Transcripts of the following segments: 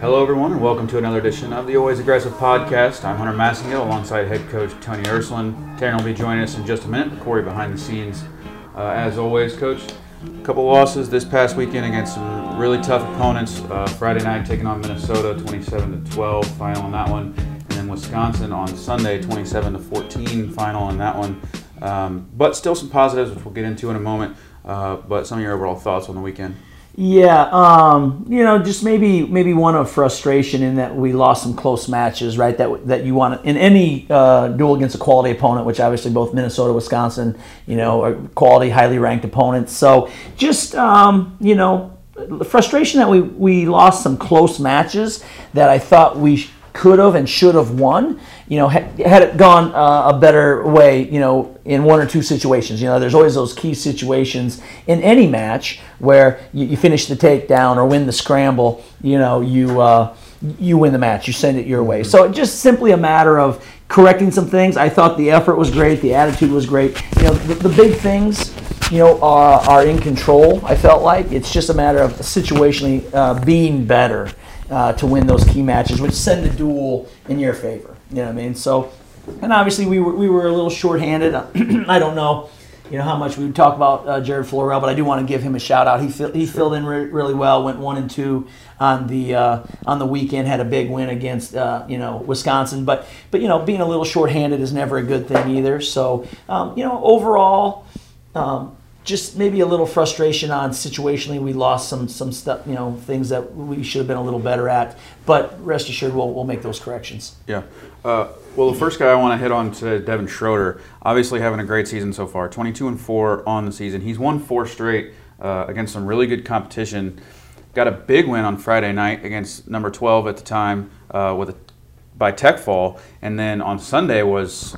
Hello, everyone, and welcome to another edition of the Always Aggressive podcast. I'm Hunter Massingill alongside head coach Tony Ersland. Taryn will be joining us in just a minute. Corey behind the scenes, uh, as always, coach. A couple losses this past weekend against some really tough opponents. Uh, Friday night taking on Minnesota, 27 to 12, final in that one, and then Wisconsin on Sunday, 27 to 14, final in that one. Um, but still some positives, which we'll get into in a moment. Uh, but some of your overall thoughts on the weekend. Yeah, um, you know, just maybe maybe one of frustration in that we lost some close matches, right? That that you want in any uh, duel against a quality opponent, which obviously both Minnesota, Wisconsin, you know, are quality, highly ranked opponents. So just um, you know, frustration that we we lost some close matches that I thought we could have and should have won. You know, had, had it gone uh, a better way, you know, in one or two situations. You know, there's always those key situations in any match where you, you finish the takedown or win the scramble. You know, you uh, you win the match. You send it your way. So just simply a matter of correcting some things. I thought the effort was great. The attitude was great. You know, the, the big things you know, are, are in control. I felt like it's just a matter of situationally uh, being better uh, to win those key matches, which send the duel in your favor. You know what I mean? So, and obviously we were we were a little shorthanded. I don't know, you know, how much we would talk about uh, Jared Florell, but I do want to give him a shout out. He he filled in re- really well. Went one and two on the uh, on the weekend. Had a big win against uh, you know Wisconsin, but but you know being a little shorthanded is never a good thing either. So um, you know overall. Um, just maybe a little frustration on situationally we lost some some stuff you know things that we should have been a little better at but rest assured we'll, we'll make those corrections Yeah. Uh, well, the first guy I want to hit on today, Devin Schroder, obviously having a great season so far. 22 and four on the season. He's won four straight uh, against some really good competition. Got a big win on Friday night against number 12 at the time uh, with a by Tech Fall, and then on Sunday was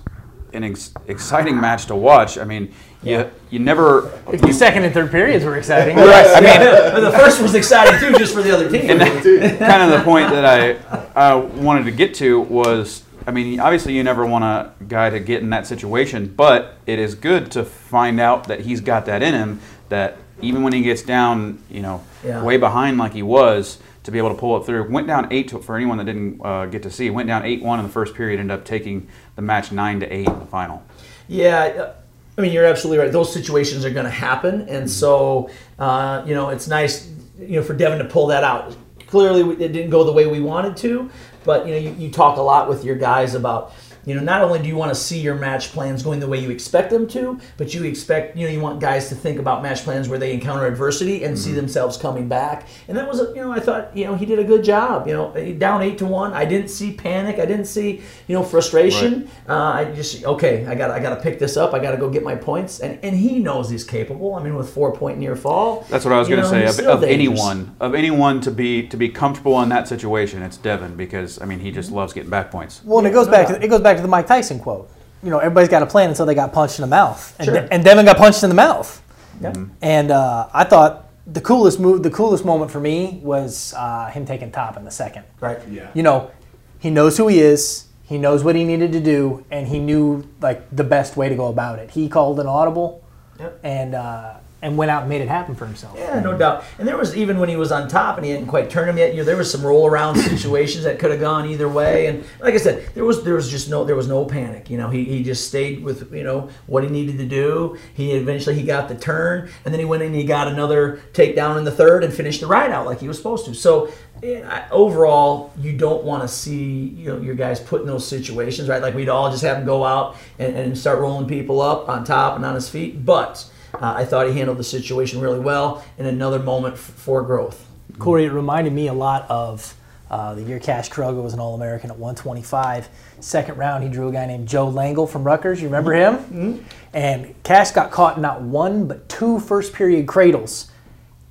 an ex- exciting match to watch. I mean, you you never The second and third periods were exciting. Right, I mean, But the first was exciting too just for the other team kind of the point that I uh, wanted to get to was I mean, obviously, you never want a guy to get in that situation, but it is good to find out that he's got that in him. That even when he gets down, you know, Yeah. way behind like he was, to be able to pull it through. Went down eight to, for anyone that didn't uh, get to see. Went down eight one in the first period. Ended up taking the match nine to eight in the final. Yeah, I mean you're absolutely right. Those situations are going to happen, and so uh, you know it's nice, you know, for Devin to pull that out. Clearly, it didn't go the way we wanted to, but you know, you, you talk a lot with your guys about. You know, not only do you want to see your match plans going the way you expect them to, but you expect, you know, you want guys to think about match plans where they encounter adversity and see mm-hmm. themselves coming back. And that was, you know, I thought, you know, he did a good job. You know, eh, down eight to one, I didn't see panic, I didn't see, you know, frustration. Uh, I just okay, I got I got to pick this up. I got to go get my points, and and he knows he's capable. I mean, with four point near fall. That's what I was going to say. Of, of anyone, of anyone to be to be comfortable in that situation, it's Devin because I mean he just mm-hmm. loves getting back points. Well, and it goes oh, back to it goes back to the Mike Tyson quote. You know, everybody's got a plan until they got punched in the mouth, and, Sure. De- and Devin got punched in the mouth. Yep. And uh, I thought the coolest move, the coolest moment for me was uh, him taking top in the second. Right. Yeah. You know, he knows who he is. He knows what he needed to do, and he knew like the best way to go about it. He called an audible, Yep. and uh, and went out and made it happen for himself. Yeah, no doubt. And there was even when he was on top and he hadn't quite turned him yet. You know, there was some roll around situations that could have gone either way. And like I said, there was there was just no there was no panic. You know, he, he just stayed with you know what he needed to do. He eventually he got the turn, and then he went in and he got another takedown in the third and finished the ride out like he was supposed to. So. I- Overall, you don't want to see you know your guys put in those situations, right? Like we'd all just have him go out and, and start rolling people up on top and on his feet. But uh, I thought he handled the situation really well, and another moment f- for growth. Corey, it reminded me a lot of uh, the year Cash Kroger was an All American at 125. Second round, he drew a guy named Joe Langle from Rutgers. You remember him? And Cash got caught in not one but two first period cradles.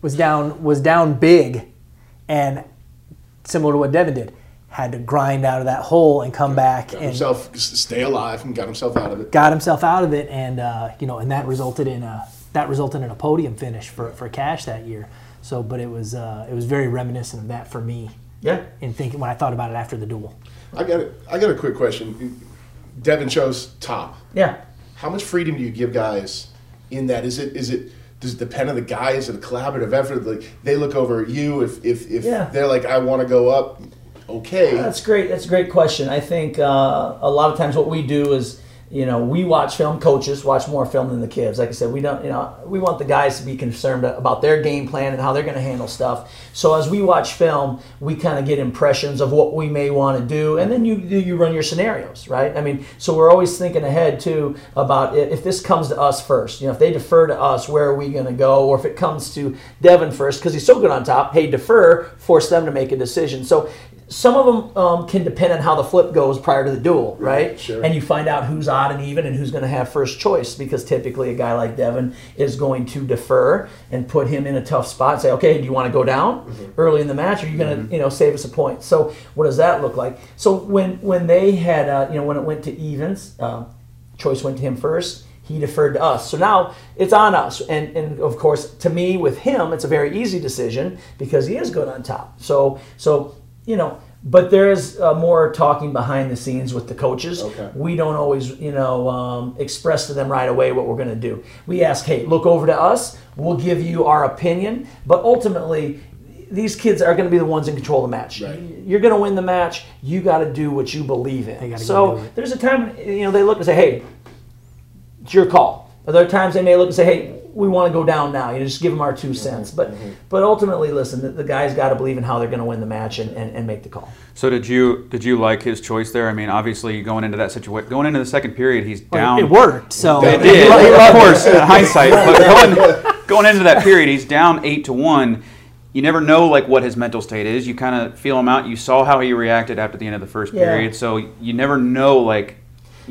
Was down was down big, and similar to what Devin did, had to grind out of that hole and come back and himself stay alive and got himself out of it. got himself out of it, and uh, you know, and that resulted in a that resulted in a podium finish for, for Cash that year. So, but it was uh, it was very reminiscent of that for me Yeah. in thinking when I thought about it after the duel. I got it. I got a quick question. Devin chose top. Yeah. How much freedom do you give guys in that? Is it is it does it depend on the guys and a collaborative effort? Like they look over at you if if, if Yeah. they're like, I want to go up. Okay. That's great. That's a great question. I think uh, a lot of times what we do is, you know, we watch film. Coaches watch more film than the kids. Like I said, we don't. You know, we want the guys to be concerned about their game plan and how they're going to handle stuff. So as we watch film, we kind of get impressions of what we may want to do, and then you you run your scenarios, right? I mean, so we're always thinking ahead too about if this comes to us first. You know, if they defer to us, where are we going to go? Or if it comes to Devin first because he's so good on top, hey, defer, force them to make a decision. So some of them um, can depend on how the flip goes prior to the duel, right? sure. And you find out who's odd and even and who's going to have first choice because typically a guy like Devin is going to defer and put him in a tough spot and say, okay, do you want to go down early in the match? Or are you going to, you know, save us a point? So what does that look like? So when when they had, uh, you know, when it went to evens, uh, choice went to him first. He deferred to us. So now it's on us. And, and of course, to me, with him, it's a very easy decision because he is good on top. So, so you know, but there is uh, more talking behind the scenes with the coaches. Okay. We don't always, you know, um, express to them right away what we're going to do. We ask, hey, look over to us. We'll give you our opinion. But ultimately, these kids are going to be the ones in control of the match. Right. You're going to win the match. You got to do what you believe in. so there's a time, you know, they look and say, hey, it's your call. Other times they may look and say, "Hey, we want to go down now." You just give them our 2 cents. But but ultimately, listen, the, the guys got to believe in how they're going to win the match and, and, and make the call. So did you did you like his choice there? I mean, obviously going into that situation, going into the second period, he's down. It worked. So It did, of course, in hindsight. But going, going into that period, he's down eight to one. You never know like what his mental state is. You kind of feel him out. You saw how he reacted after the end of the first Yeah. period, so you never know like,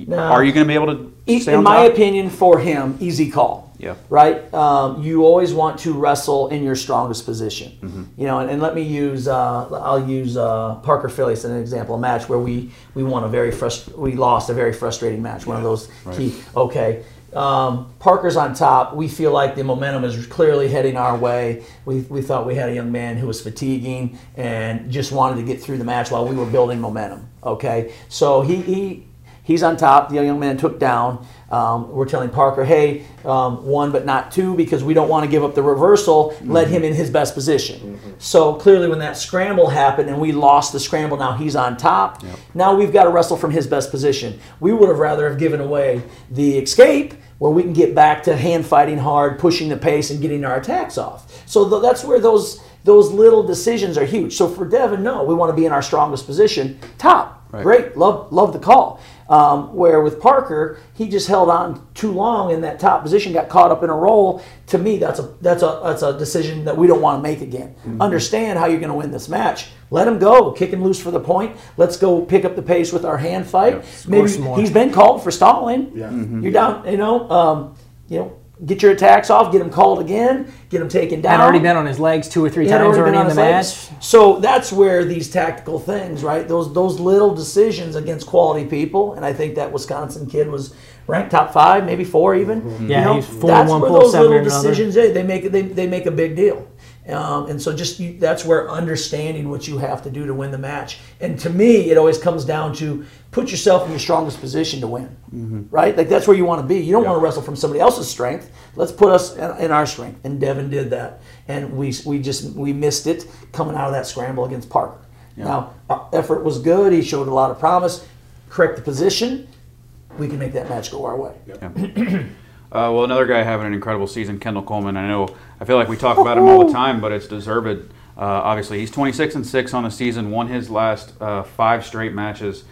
No. are you going to be able to E- in my top? opinion, for him, easy call. Yeah. Right. Um, you always want to wrestle in your strongest position. Mm-hmm. You know, and, and let me use. Uh, I'll use uh, Parker Philly as an example. A match where we we won a very frust- We lost a very frustrating match. One of those key. Okay. Um, Parker's on top. We feel like the momentum is clearly heading our way. We, we thought we had a young man who was fatiguing and just wanted to get through the match while we were building momentum. Okay, so he, he he's on top. The young man took down. Um, we're telling Parker, hey, um, one but not two because we don't want to give up the reversal. Let him in his best position. So clearly, when that scramble happened and we lost the scramble, now he's on top. Now we've got to wrestle from his best position. We would have rather have given away the escape where we can get back to hand fighting hard, pushing the pace, and getting our attacks off. So th- that's where those those little decisions are huge. So for Devin, no, we want to be in our strongest position, top. Right. Great, love love the call. Um, where with Parker, he just held on too long in that top position, got caught up in a roll. To me, that's a that's a that's a decision that we don't want to make again. Understand how you're going to win this match. Let him go, kick him loose for the point. Let's go pick up the pace with our hand fight. Maybe he's been called for stalling. Yeah. You're down, you know, um, you know, get your attacks off, get him called again, get him taken down. Had already been on his legs two or three times already already, in the match. legs. So that's where these tactical things, right? Those those little decisions against quality people, and I think that Wisconsin kid was ranked top five, maybe four even. Mm-hmm. Yeah, you know, he's four that's one where those little decisions they, they make they, they make a big deal. Um, and so just you, that's where understanding what you have to do to win the match. And to me, it always comes down to put yourself in your strongest position to win, Mm-hmm. right? Like that's where you want to be. You don't want to wrestle from somebody else's strength. Let's put us in, in our strength. And Devin did that, and we we just we missed it coming out of that scramble against Parker. Now our effort was good. He showed a lot of promise. Correct the position. We can make that match go our way. Uh, well, another guy having an incredible season, Kendall Coleman. I know I feel like we talk about him all the time, but it's deserved. Uh, obviously, he's 26 and six on the season. Won his last uh, five straight matches.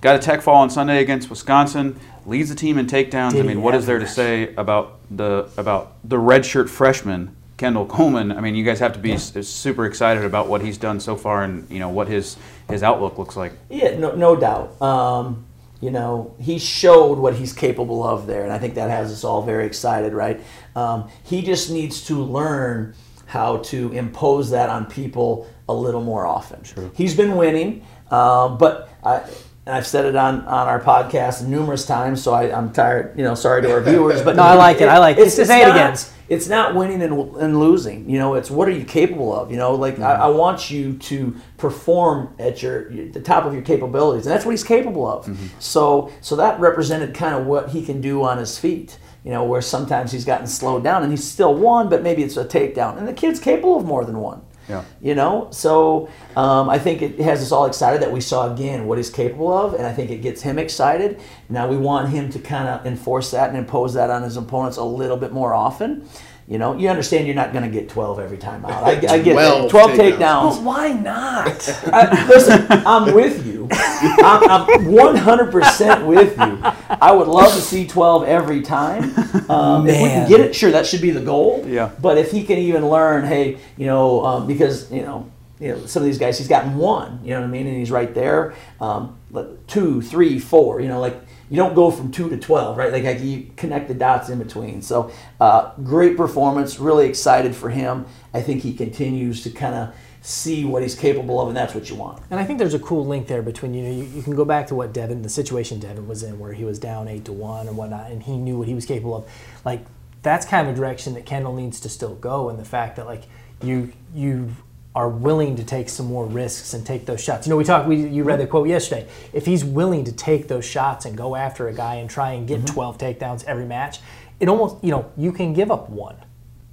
Got a tech fall on Sunday against Wisconsin. Leads the team in takedowns. Did I mean, what is there to say about the about the redshirt freshman Kendall Coleman? I mean, you guys have to be s- super excited about what he's done so far, and you know what his his outlook looks like. Yeah, no, no doubt. Um, you know, he showed what he's capable of there, and I think that has us all very excited, right? Um, he just needs to learn how to impose that on people a little more often. True. He's been winning, um, but I. And I've said it on, on our podcast numerous times, so I, I'm tired. You know, sorry to our viewers, but No, I like it. I like it. Say it again. It's not winning and, and losing. You know, it's what are you capable of? You know, like I, mm-hmm. I want you to perform at your the top of your capabilities, and that's what he's capable of. Mm-hmm. So, so that represented kind of what he can do on his feet. You know, where sometimes he's gotten slowed down and he's still one, but maybe it's a takedown. And the kid's capable of more than one. Yeah. You know, so um, I think it has us all excited that we saw again what he's capable of, and I think it gets him excited. Now we want him to kind of enforce that and impose that on his opponents a little bit more often. You know, you understand you're not going to get 12 every time out. I, I get 12 12 takedowns. takedowns. But why not? I, listen, I'm with you. I'm, I'm 100% with you. I would love to see 12 every time. Um, if we can get it, sure, that should be the goal. Yeah. But if he can even learn, hey, you know, um, because you know, you know, some of these guys, he's gotten one. You know what I mean? And he's right there. Um, two, three, four. You know, like you don't go from two to 12, right? Like, like you connect the dots in between. So, uh, great performance. Really excited for him. I think he continues to kind of see what he's capable of, and that's what you want. And I think there's a cool link there between you know you, you can go back to what Devin the situation Devin was in where he was down eight to one and whatnot and he knew what he was capable of. Like that's kind of a direction that Kendall needs to still go and the fact that like you you are willing to take some more risks and take those shots. You know, we talked. We you read the quote yesterday. If he's willing to take those shots and go after a guy and try and get mm-hmm. 12 takedowns every match, it almost you know you can give up one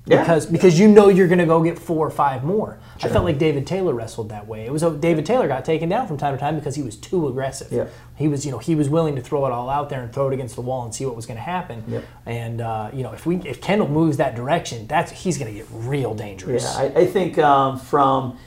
Yeah. because because you know you're going to go get four or five more. I felt like David Taylor wrestled that way. It was David Taylor got taken down from time to time because he was too aggressive. Yeah. He was you know he was willing to throw it all out there and throw it against the wall and see what was going to happen. Yep. And uh, you know if we if Kendall moves that direction, that's he's going to get real dangerous. Yeah, I, I think um, from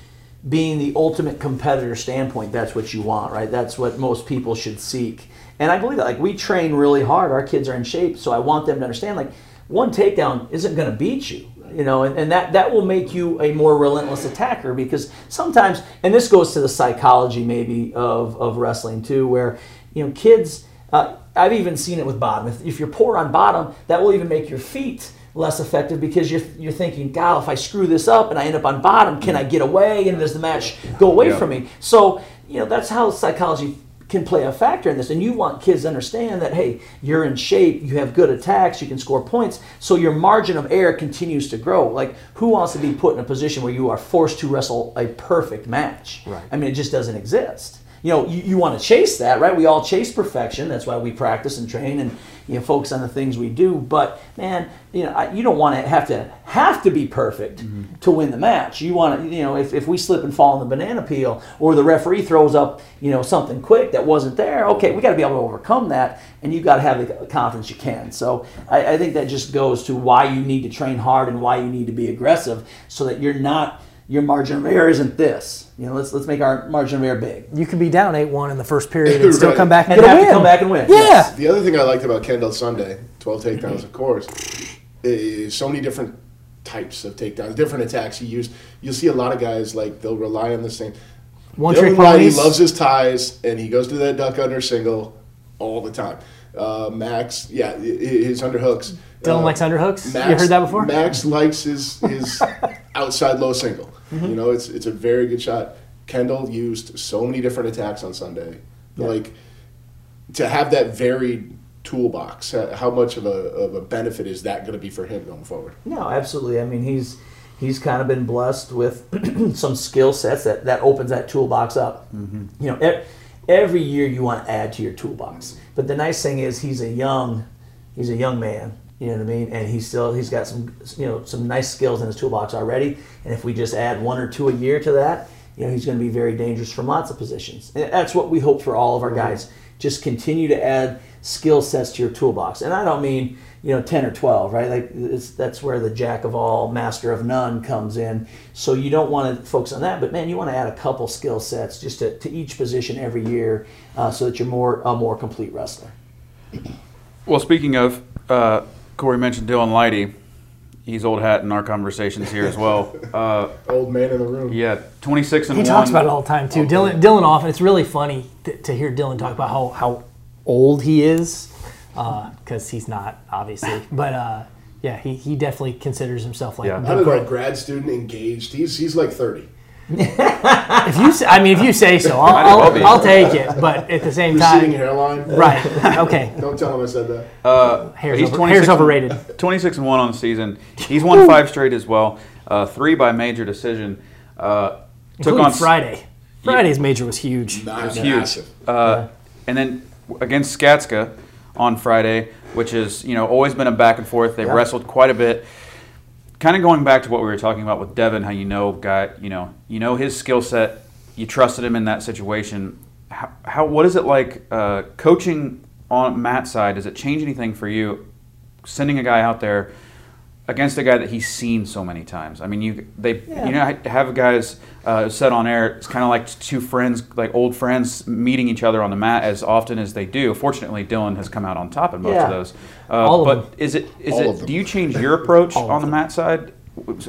being the ultimate competitor standpoint, that's what you want, right? That's what most people should seek. And I believe that. Like, we train really hard. Our kids are in shape. So I want them to understand, like, one takedown isn't going to beat you. You know, and, and that, that will make you a more relentless attacker because sometimes, and this goes to the psychology maybe of, of wrestling too, where, you know, kids, uh, I've even seen it with bottom. If, if you're poor on bottom, that will even make your feet less effective because you're, you're thinking, God, if I screw this up and I end up on bottom, can I get away? And does the match go away Yeah. from me? So, you know, that's how psychology can play a factor in this. And you want kids to understand that, hey, you're in shape, you have good attacks, you can score points, so your margin of error continues to grow. Like, who wants to be put in a position where you are forced to wrestle a perfect match? Right. I mean, it just doesn't exist. You know, you, you want to chase that, right? We all chase perfection. That's why we practice and train and you know focus on the things we do. But man, you know, I, you don't want to have to have to be perfect mm-hmm. to win the match. You want to, you know, if, if we slip and fall in the banana peel, or the referee throws up, you know, something quick that wasn't there. Okay, we got to be able to overcome that, and you got to have the confidence you can. So I, I think that just goes to why you need to train hard and why you need to be aggressive, so that you're not your margin of error isn't this. You know, let's let's make our margin of error big. You could be down eight one in the first period and still Right. come back and, And get to win. come back and win. Yeah. Yes. The other thing I liked about Kendall Sunday, 12 takedowns, of course, is so many different types of takedowns, different attacks he used. You'll see a lot of guys, like, they'll rely on the same. One Dylan trick he loves his ties, and he goes to that duck under single all the time. Uh, Max, yeah, i- i- his underhooks. Dylan Uh, likes underhooks. Max, you heard that before? Max likes his his outside low single. Mm-hmm. You know, it's it's a very good shot. Kendall used so many different attacks on Sunday. Like to have that varied toolbox. uh, How much of a of a benefit is that going to be for him going forward? No, absolutely. I mean, he's he's kind of been blessed with some skill sets that that opens that toolbox up. You know, e- every year you want to add to your toolbox. But the nice thing is he's a young he's a young man. You know what I mean? And he's still he's got some you know some nice skills in his toolbox already. And if we just add one or two a year to that, you know, he's going to be very dangerous from lots of positions. And that's what we hope for all of our guys. Just continue to add skill sets to your toolbox. And I don't mean you know 10 or 12 right like it's, that's where the jack of all master of none comes in so you don't want to focus on that but man you want to add a couple skill sets just to, to each position every year uh, so that you're more a more complete wrestler Well, speaking of, uh, Corey mentioned Dylan Lighty. He's old hat in our conversations here as well. Uh, Old man in the room. yeah, 26 and He 1. talks about it all the time too. Dylan, Dylan often. It's really funny to, to hear Dylan talk about how, how old he is, because he's not obviously. But uh, yeah, he, he definitely considers himself like. Yeah. Out of grad student engaged, he's he's like thirty. If you, say, I mean, if you say so, I'll, Might as well I'll. I'll take it. But at the same Receding time, hairline. right? Okay, Don't tell him I said that. Uh, hair's, he's over, 26 hair's overrated. 26 and 1 on the season. He's won five straight as well, uh, three by major decision. Uh, took on Friday. Friday's major was huge. Massive. huge. Massive. Uh, And then against Skatska on Friday, which is you know always been a back and forth. They've Yeah. wrestled quite a bit. Kind of going back to what we were talking about with Devin, how you know guy, you know, you know his skill set, you trusted him in that situation. How, how what is it like uh, coaching on Matt's side? Does it change anything for you? Sending a guy out there against a guy that he's seen so many times. I mean, you they Yeah. you know I have guys uh, said on air. It's kind of like two friends, like old friends, meeting each other on the mat as often as they do. Fortunately, Dylan has come out on top in most Yeah. of those. Uh, All of but is it is All it? Do you change your approach on the mat side,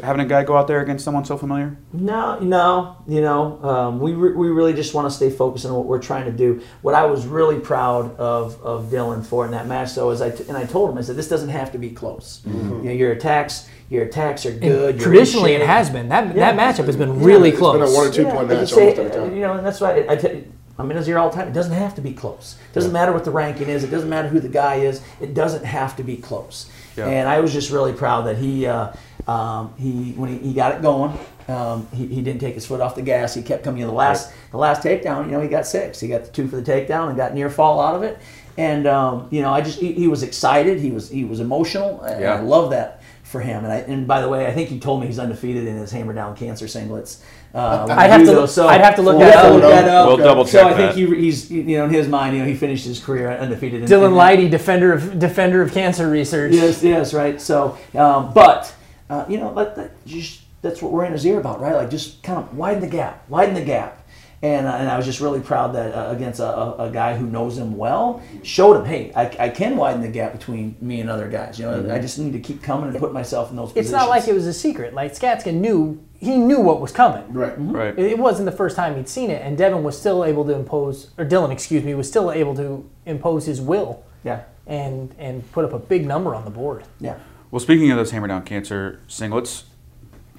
having a guy go out there against someone so familiar? No, no, you know, um, we, re- we really just want to stay focused on what we're trying to do. What I was really proud of, of Dylan for in that match, though, is I t- and I told him I said this doesn't have to be close. Mm-hmm. You know, your attacks, your attacks are good. you're traditionally, it has been that Yeah. that matchup has been really It's close. been a one or two point I match just say, almost every time. You know, and that's why I, I tell I mean, as here all the time, it doesn't have to be close. It doesn't matter what the ranking is. It doesn't matter who the guy is. It doesn't have to be close. Yeah. And I was just really proud that he, uh, um, he when he, he got it going, um, he, he didn't take his foot off the gas. He kept coming. You know, the last the last takedown, you know, he got six. He got the two for the takedown and got near fall out of it. And um, you know, I just he, he was excited. He was he was emotional. And Yeah. I love that for him. And I, and by the way, I think he told me he's undefeated in his hammer down cancer singlets. Uh, I'd have to judo. look- I'd have to look we'll that have to up. look that up. We'll double So I think he, he's you know in his mind, you know, he finished his career undefeated. in- Dylan in- Lighty, defender of defender of cancer research. Yes, yes, right. So, um, but uh, you know, let, that, just, that's what we're in his ear about, right? Like just kind of widen the gap, widen the gap. And, uh, and I was just really proud that uh, against a, a, a guy who knows him well, showed him, hey, I, I can widen the gap between me and other guys. You know, I just need to keep coming and put myself in those positions. It's positions. not like it was a secret. Like Skatskin knew he knew what was coming. Right. Right. It it wasn't the first time he'd seen it, and Devin was still able to impose, or Dylan, excuse me, was still able to impose his will Yeah, and and put up a big number on the board. yeah. Well, speaking of those hammer down cancer singlets,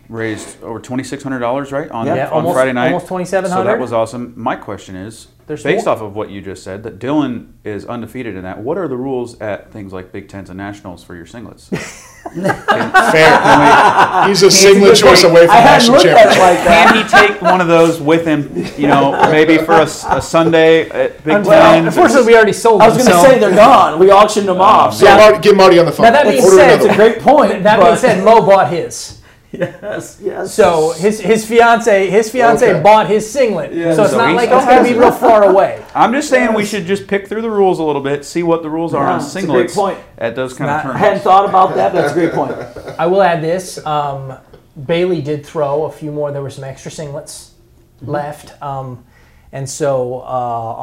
raised over twenty six hundred dollars, right? On, Yeah, on almost- Friday night, almost 2,700. So that was awesome. My question is, There's based more- off of what you just said, that Dylan is undefeated in that. What are the rules at things like Big Tens and Nationals for your singlets? Fair. He's a singlet choice away from I hadn't national looked championship. like. Can he take one of those with him? You know, maybe for a Sunday at Big Well, Ten. unfortunately, we already sold. I was them, going to so- say they're gone. We auctioned them oh, off. Get, Marty, get Marty on the phone. Now, that being Order said, It's a great point. That but- being said, Mo bought his. Yes, yes. So his his fiance his fiance Okay. bought his singlet. Yeah. so it's So not like it's going to be real far away. I'm just saying we should just pick through the rules a little bit, see what the rules are Yeah, on it's a great singlets point. at those kind not- of I hadn't thought about that, but that's a great point. I will add this. Um, Bailey did throw a few more. There were some extra singlets left. Um, and so uh,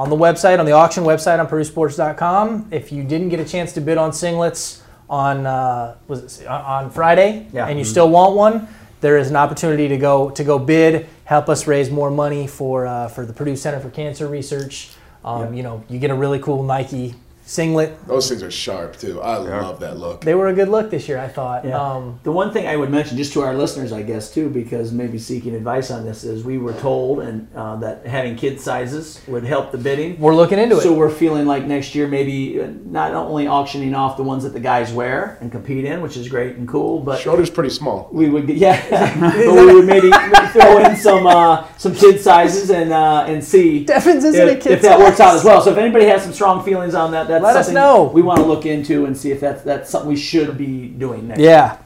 on the website, on the auction website on PurdueSports.com, if you didn't get a chance to bid on singlets on uh, was it, on Friday, Yeah. and you still want one, there is an opportunity to go to go bid. Help us raise more money for uh, for the Purdue Center for Cancer Research. Um. You know, you get a really cool Nike singlet. Those things are sharp too. I love that look. They were a good look this year, I thought. Yeah. Um, the one thing I would mention, just to our listeners, I guess, too, because maybe seeking advice on this, is we were told and uh, that having kid sizes would help the bidding. we're looking into it. So we're feeling like next year maybe uh, not only auctioning off the ones that the guys wear and compete in, which is great and cool, but Schroder's pretty small. we would yeah, but we would maybe throw in some uh, some kid sizes and uh, and see Devins isn't a if, kid if that works out as well. So if anybody has some strong feelings on that, that's Let us know. we want to look into and see if that's that's something we should be doing next. Yeah.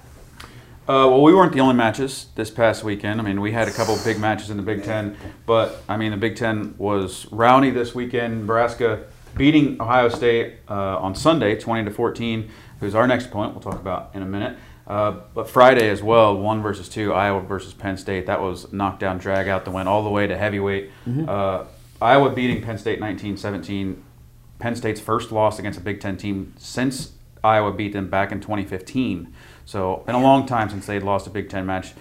Uh, well, we weren't the only matches this past weekend. I mean, we had a couple of big matches in the Big Ten, but I mean, the Big Ten was rowdy this weekend. Nebraska beating Ohio State uh, on Sunday, twenty to fourteen. Who's our next opponent? We'll talk about in a minute. Uh, but Friday as well, one versus two, Iowa versus Penn State. That was knockdown, drag out, that went all the way to heavyweight. Uh, Iowa beating Penn State 19-17. Penn State's first loss against a Big Ten team since Iowa beat them back in 2015. So, been a long time since they'd lost a Big Ten match.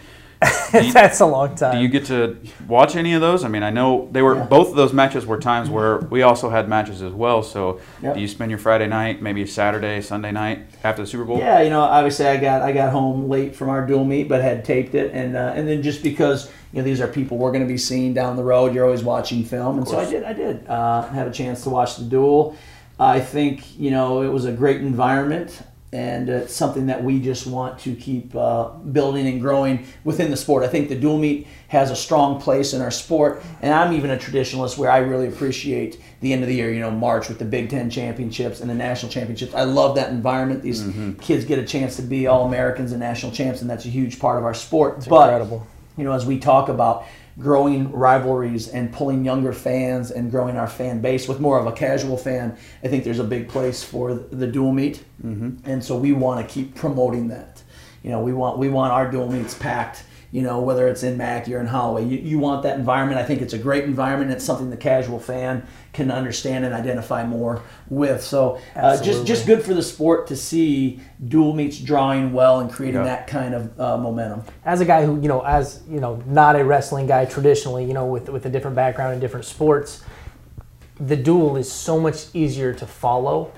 You, That's a long time. do you get to watch any of those? I mean, I know they were Yeah. both of those matches were times where we also had matches as well. So, Yep. do you spend your Friday night, maybe Saturday, Sunday night after the Super Bowl? Yeah, you know, obviously I got I got home late from our dual meet, but had taped it, and uh, and then just because you know these are people we're going to be seeing down the road, you're always watching film, and so I did I did uh, have a chance to watch the duel. I think you know it was a great environment, and it's something that we just want to keep uh, building and growing within the sport. I think the dual meet has a strong place in our sport, and I'm even a traditionalist where I really appreciate the end of the year, you know, March with the Big Ten championships and the national championships. I love that environment. These kids get a chance to be all Americans and national champs, and that's a huge part of our sport. It's but incredible. you know, as we talk about growing rivalries and pulling younger fans and growing our fan base with more of a casual fan, I think there's a big place for the dual meet, mm-hmm. and so we want to keep promoting that. You know, we want we want our dual meets packed. You know, whether it's in Mac, you're in Holloway, you, you want that environment. I think it's a great environment. It's something the casual fan can understand and identify more with. So, uh, just just good for the sport to see dual meets drawing well and creating Yeah. that kind of uh, momentum. as a guy who you know as you know not a wrestling guy traditionally you know with with a different background in different sports the duel is so much easier to follow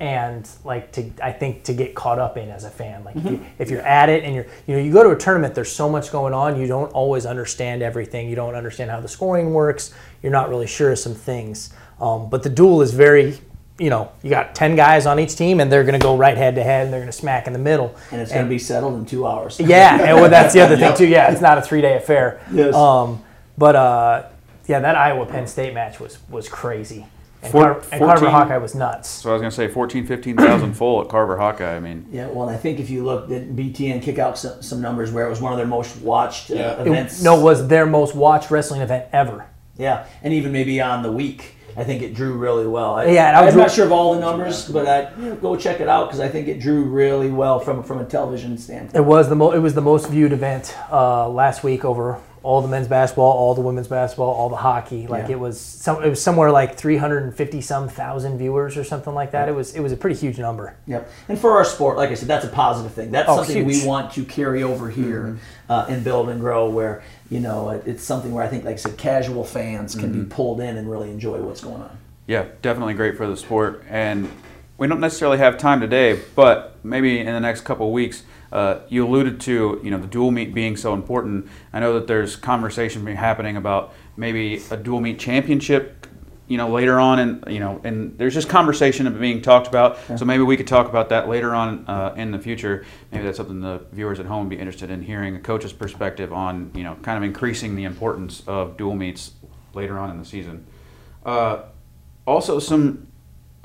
and like to i think to get caught up in as a fan. Like if, you, you're at it and you're you know you go to a tournament there's so much going on you don't always understand everything. You don't understand how the scoring works. You're not really sure of some things. Um, but the duel is very you know you got 10 guys on each team and they're going to go right head to head and they're going to smack in the middle. And it's going to be settled in two hours. yeah, and well, that's the other thing too. Yeah, it's not a three-day affair. Yes. Um, but uh, yeah, that Iowa Penn State match was was crazy, and, Four- Car- and Carver 14 Hawkeye was nuts. So I was going to say 14, 15,000 full at Carver Hawkeye. I mean, Yeah, well, and I think if you look at BTN kick out some, some numbers where it was one of their most watched uh, Yeah. It, events. no, it was their most watched wrestling event ever. Yeah, and even maybe on the week, I think it drew really well. I, Yeah, and I I'm was not sure of all the numbers, but I you know, go check it out because I think it drew really well from from a television standpoint. It was the mo- it was the most viewed event uh, last week over all the men's basketball, all the women's basketball, all the hockey. Like Yeah. it was some it was somewhere like 350 some thousand viewers or something like that. It was it was a pretty huge number. Yep. And for our sport, like I said, that's a positive thing. That's Oh, something huge. we want to carry over here uh, and build and grow. Where you know it- it's something where I think, like I said, casual fans can be pulled in and really enjoy what's going on. yeah, definitely great for the sport. And we don't necessarily have time today, but maybe in the next couple of weeks, uh, you alluded to you know the dual meet being so important. I know that there's conversation happening about maybe a dual meet championship. You know later on, and you know, and there's just conversation being talked about. So maybe we could talk about that later on uh, in the future. Maybe that's something the viewers at home would be interested in hearing a coach's perspective on. You know, kind of increasing the importance of dual meets later on in the season. Uh, also, some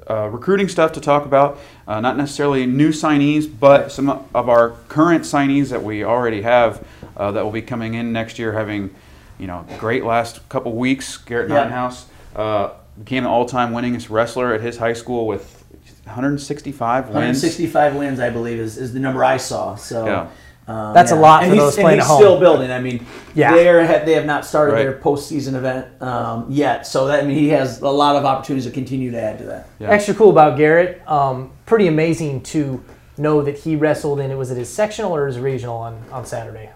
uh, recruiting stuff to talk about. Uh, not necessarily new signees, but some of our current signees that we already have uh, that will be coming in next year, having you know great last couple weeks. Garrett Yeah. Nightinghouse uh, became the all-time winningest wrestler at his high school with 165 wins. 165 wins, I believe, is, is the number I saw. So Yeah. Um, That's a lot and for he's, those and he's at home. still building. I mean, Yeah. they're they have not started Right. their postseason event um, yet. So that I mean, he has a lot of opportunities to continue to add to that. Yeah. Extra cool about Garrett. Um, pretty amazing to know that he wrestled in. It was it his sectional or his regional on on Saturday.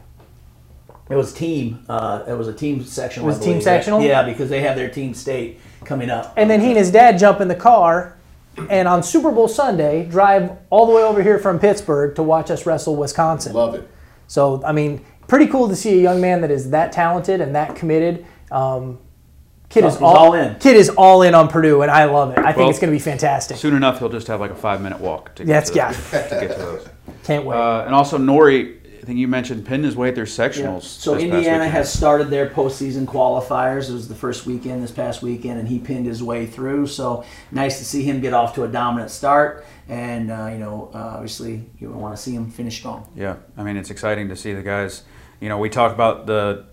It was team. Uh, it was a team sectional. It was team sectional? Yeah, because they have their team state coming up. And then he and his dad jump in the car, and on Super Bowl Sunday drive all the way over here from Pittsburgh to watch us wrestle Wisconsin. Love it. So I mean, pretty cool to see a young man that is that talented and that committed. Um, kid is He's all in. Kid is all in on Purdue, and I love it. I think Well, it's going to be fantastic. Soon enough, he'll just have like a five-minute walk to That's- get to, yeah. to, get to those. Can't wait. Uh, and also, Nori, I think you mentioned pinned his way through sectionals. So this Indiana has started their postseason qualifiers. It was the first weekend this past weekend, and he pinned his way through. So nice to see him get off to a dominant start. And uh, you know, uh, obviously, you want to see him finish strong. Yeah, I mean it's exciting to see the guys. You know, we talk about the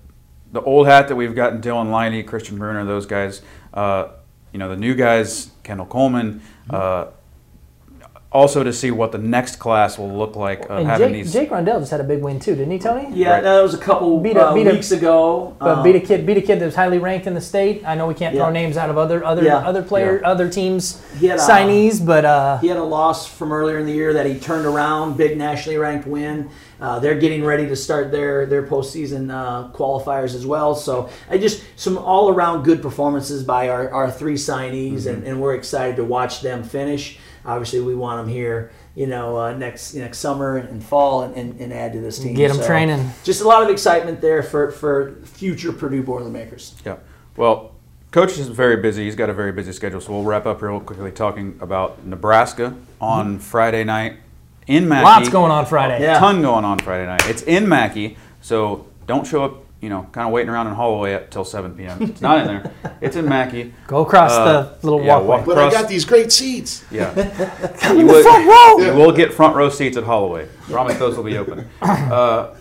the old hat that we've gotten Dylan Lighty, Christian Brunner, those guys. Uh, you know, the new guys, Kendall Coleman. Uh, also to see what the next class will look like. Uh, and having Jake, these. Jake Rondell just had a big win too, didn't he, Tony? Yeah, Right. that was a couple Beat a- uh, beat a- weeks ago. But Um, beat a kid, beat a kid that was highly ranked in the state. I know we can't throw names out of other other Yeah. other player other teams He had a- signees, but uh, He had a loss from earlier in the year that he turned around, big nationally ranked win. Uh, they're getting ready to start their their postseason uh, qualifiers as well. So I just some all around good performances by our, our three signees, and, and we're excited to watch them finish. Obviously, we want them here, you know, uh, next next summer and fall, and, and, and add to this team. Get 'em So, training. Just a lot of excitement there for for future Purdue Boilermakers. Yeah. Well, coach is very busy. He's got a very busy schedule, so we'll wrap up real quickly talking about Nebraska on Friday night in Mackey. Lots going on Friday. Yeah. ton going on Friday night. It's in Mackey, so don't show up. You know, kind of waiting around in Holloway up till 7 p.m. It's not in there. It's in Mackey. Go across Uh, the little yeah, walkway. walk- But Cross- I got these great seats. Yeah. you, will, front row. you will get front row seats at Holloway. Promise those will be open. Uh,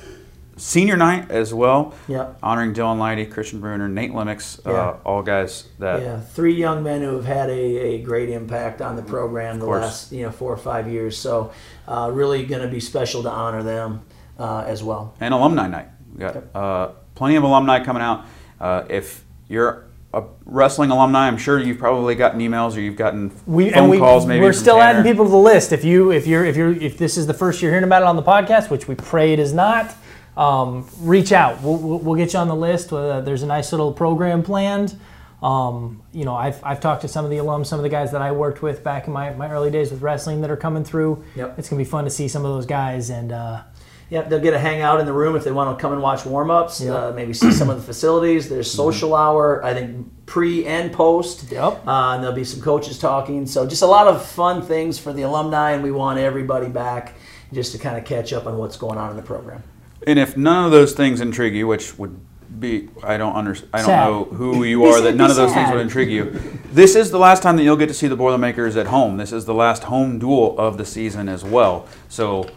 senior night as well. Yep. Honoring Dylan Lighty, Christian Brunner, Nate Lemix, uh, all guys that Yeah, three young men who have had a, a great impact on the program the last you know four or five years. So uh, really going to be special to honor them uh, as well. and alumni night. We got uh, plenty of alumni coming out. Uh, if you're a wrestling alumni, I'm sure you've probably gotten emails or you've gotten We, phone we, calls. Maybe we're still Tanner. adding people to the list. If you if you're if you're if this is the first you're hearing about it on the podcast, which we pray it is not, um, reach out. We'll, we'll, get you on the list. Uh, there's a nice little program planned. Um, you know, I've, I've talked to some of the alums, some of the guys that I worked with back in my, my early days with wrestling that are coming through. Yep. It's gonna be fun to see some of those guys and. Uh, Yep, they'll get a hangout in the room if they want to come and watch warm ups. Yep. Uh, maybe see some of the facilities. There's social hour. I think pre and post. Yep. Uh, and there'll be some coaches talking. So just a lot of fun things for the alumni, and we want everybody back just to kind of catch up on what's going on in the program. And if none of those things intrigue you, which would be, I don't under, I don't Sad. know who you are that none of those things would intrigue you. This is the last time that you'll get to see the Boilermakers at home. This is the last home duel of the season as well. So,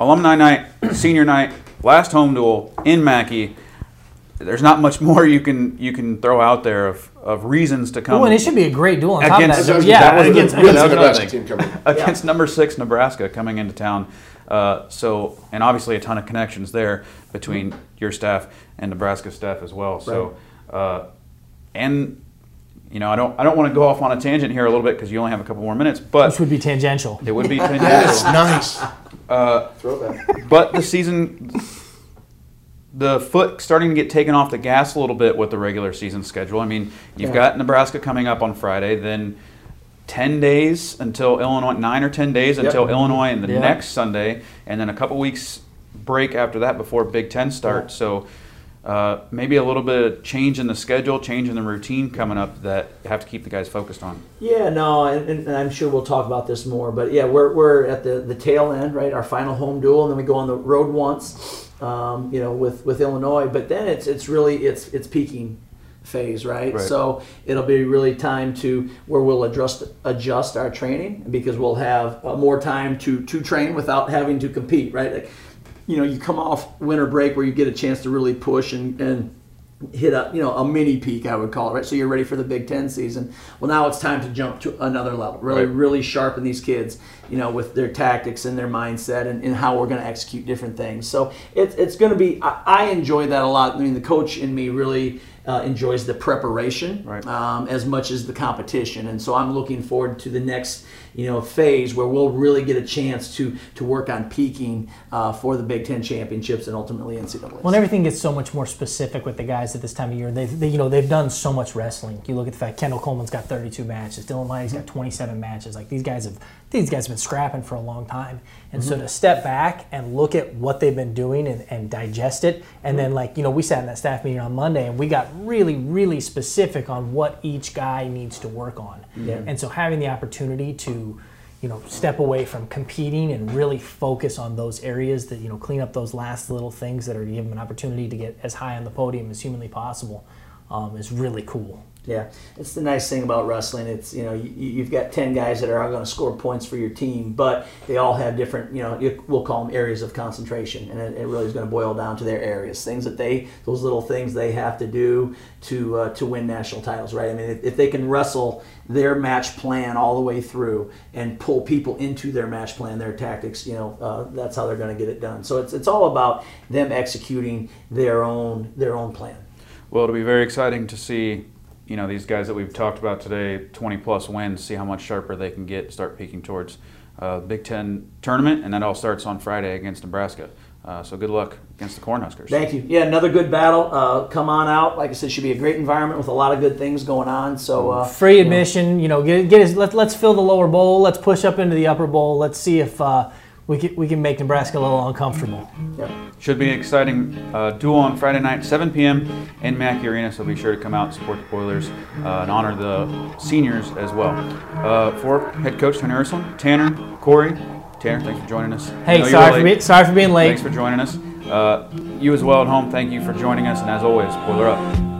alumni night, senior night, last home duel in Mackey. There's not much more you can you can throw out there of, of reasons to come oh, and it should be a great duel on top Against- of That that. yeah, that was- against, that Good against, Nebraska team coming. against number six Nebraska coming into town. Uh, so, and obviously a ton of connections there between your staff and Nebraska staff as well. So, uh, and you know, I don't, I don't want to go off on a tangent here a little bit because you only have a couple more minutes, which but would be tangential. it would be Yes, tangential. nice. Uh, Throwback. but the season, the foot starting to get taken off the gas a little bit with the regular season schedule. I mean, you've Yeah. got Nebraska coming up on Friday, then 10 days until Illinois, nine or 10 days until Illinois and the Yeah. next Sunday, and then a couple weeks break after that before Big Ten starts. So uh, maybe a little bit of change in the schedule, change in the routine coming up that you have to keep the guys focused on. Yeah, no, and, and I'm sure we'll talk about this more, but yeah, we're, we're at the, the tail end, right? Our final home duel, and then we go on the road once, um, you know, with, with Illinois. But then it's it's really it's it's peaking phase, right? Right. So it'll be really time to where we'll adjust adjust our training because we'll have uh, more time to to train without having to compete, right? Like, you know, you come off winter break where you get a chance to really push and and hit a you know a mini peak I would call it right? So you're ready for the Big Ten season. Well now it's time to jump to another level. Really Right. really sharpen these kids you know with their tactics and their mindset and, and how we're going to execute different things. So it's it's going to be I, I enjoy that a lot. I mean the coach in me really uh, enjoys the preparation Right. um, as much as the competition. And so I'm looking forward to the next you know a phase where we'll really get a chance to to work on peaking uh, for the Big Ten championships and ultimately NCAA Well, everything gets so much more specific with the guys at this time of year. They've, they, you know, they've done so much wrestling. You look at the fact Kendall Coleman's got 32 matches, Dylan Lighty's got mm-hmm. 27 matches. Like these guys have, these guys have been scrapping for a long time. And so mm-hmm. to step back and look at what they've been doing and, and digest it, and mm-hmm. then like you know, we sat in that staff meeting on Monday and we got really, really specific on what each guy needs to work on. Yeah. And so having the opportunity to you know step away from competing and really focus on those areas that you know clean up those last little things that are give them an opportunity to get as high on the podium as humanly possible um, is really cool Yeah, it's the nice thing about wrestling. It's you know you, you've got ten guys that are all going to score points for your team, but they all have different you know we'll call them areas of concentration, and it, it really is going to boil down to their areas, things that they those little things they have to do to uh, to win national titles, right? I mean, if, if they can wrestle their match plan all the way through and pull people into their match plan, their tactics, you know, uh, that's how they're going to get it done. So it's it's all about them executing their own their own plan. Well, it'll be very exciting to see, you know, these guys that we've talked about today, 20 plus wins, see how much sharper they can get, start peaking towards uh, Big Ten tournament, and that all starts on Friday against Nebraska. Uh, so good luck against the Cornhuskers. Thank you. Yeah, another good battle. Uh, come on out. Like I said, should be a great environment with a lot of good things going on. So uh, free admission you know get, get us, let, let's fill the lower bowl let's push up into the upper bowl let's see if uh, we, can, we can make nebraska a little uncomfortable yeah. Should be an exciting uh, duel on Friday night, 7 p.m. in Mackey Arena. So be sure to come out and support the Boilers uh, and honor the seniors as well. Uh, for head coach Tanner Ersland, Tanner, Corey, Tanner, thanks for joining us. Hey, sorry for, be, sorry for being late. Thanks for joining us. Uh, you as well at home, thank you for joining us. And as always, Boiler up.